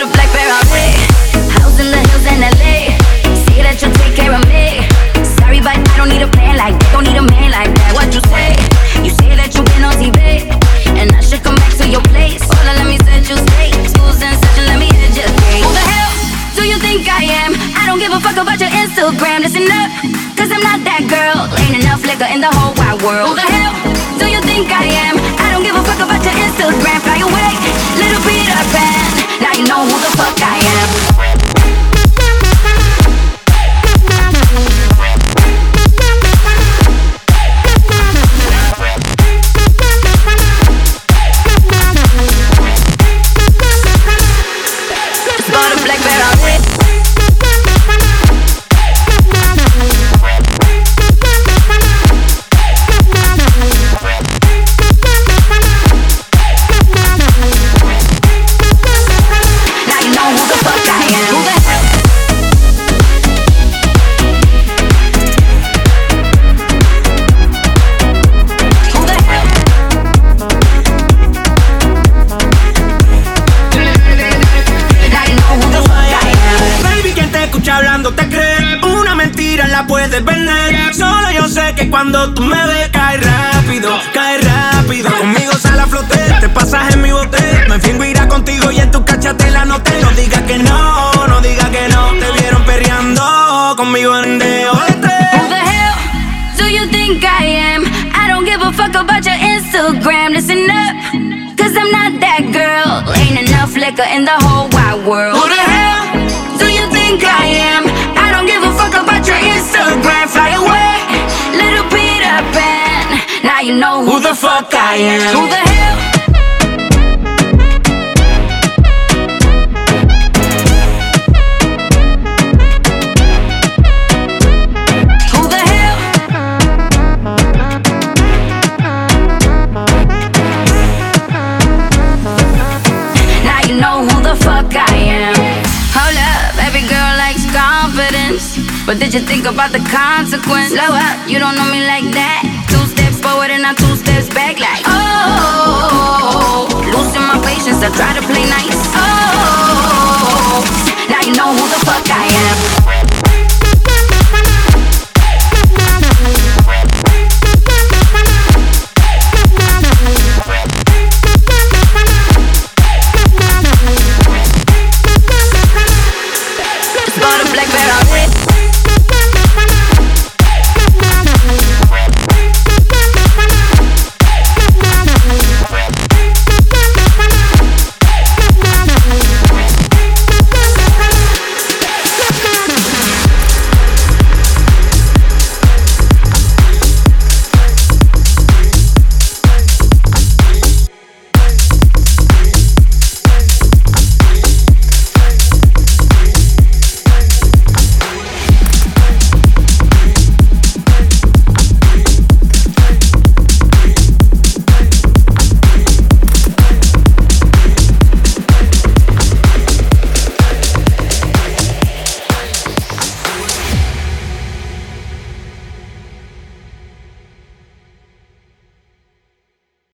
a black Ferrari. House in the hills in LA. Say that you'll take care of me. Sorry, but I don't need a plan like that. Don't need a man like that. What you say? You say that you've been on TV. And I should come back to your place. Hold on, let me set you straight. Tools and such, and let me educate. Who the hell do you think I am? I don't give a fuck about your Instagram. Listen up, cause I'm not that girl. Ain't enough liquor in the whole wide world. Who the hell do you think I am? I don't give a fuck about your Instagram. Fly away who the fuck I am. Ferrari. Que cuando tú me ves, cae rápido, cae rápido. Conmigo sale a flote, te pasas en mi bote. Me fingo irá contigo y en tu cachate la noté. No digas que no, no digas que no. Te vieron perreando conmigo en DOT. Who the hell do you think I am? I don't give a fuck about your Instagram. Listen up, cause I'm not that girl. Ain't enough liquor in the whole wide world. Who the hell do you think I am? I don't give a fuck about your Instagram. The fuck I am? Who the hell? Who the hell? Now you know who the fuck I am. Hold up, every girl likes confidence. But did you think about the consequence? Slow up, you don't know me like that. Steps forward and I'm two steps back, like oh, oh, oh, oh. Losing my patience, I try to play. Oh,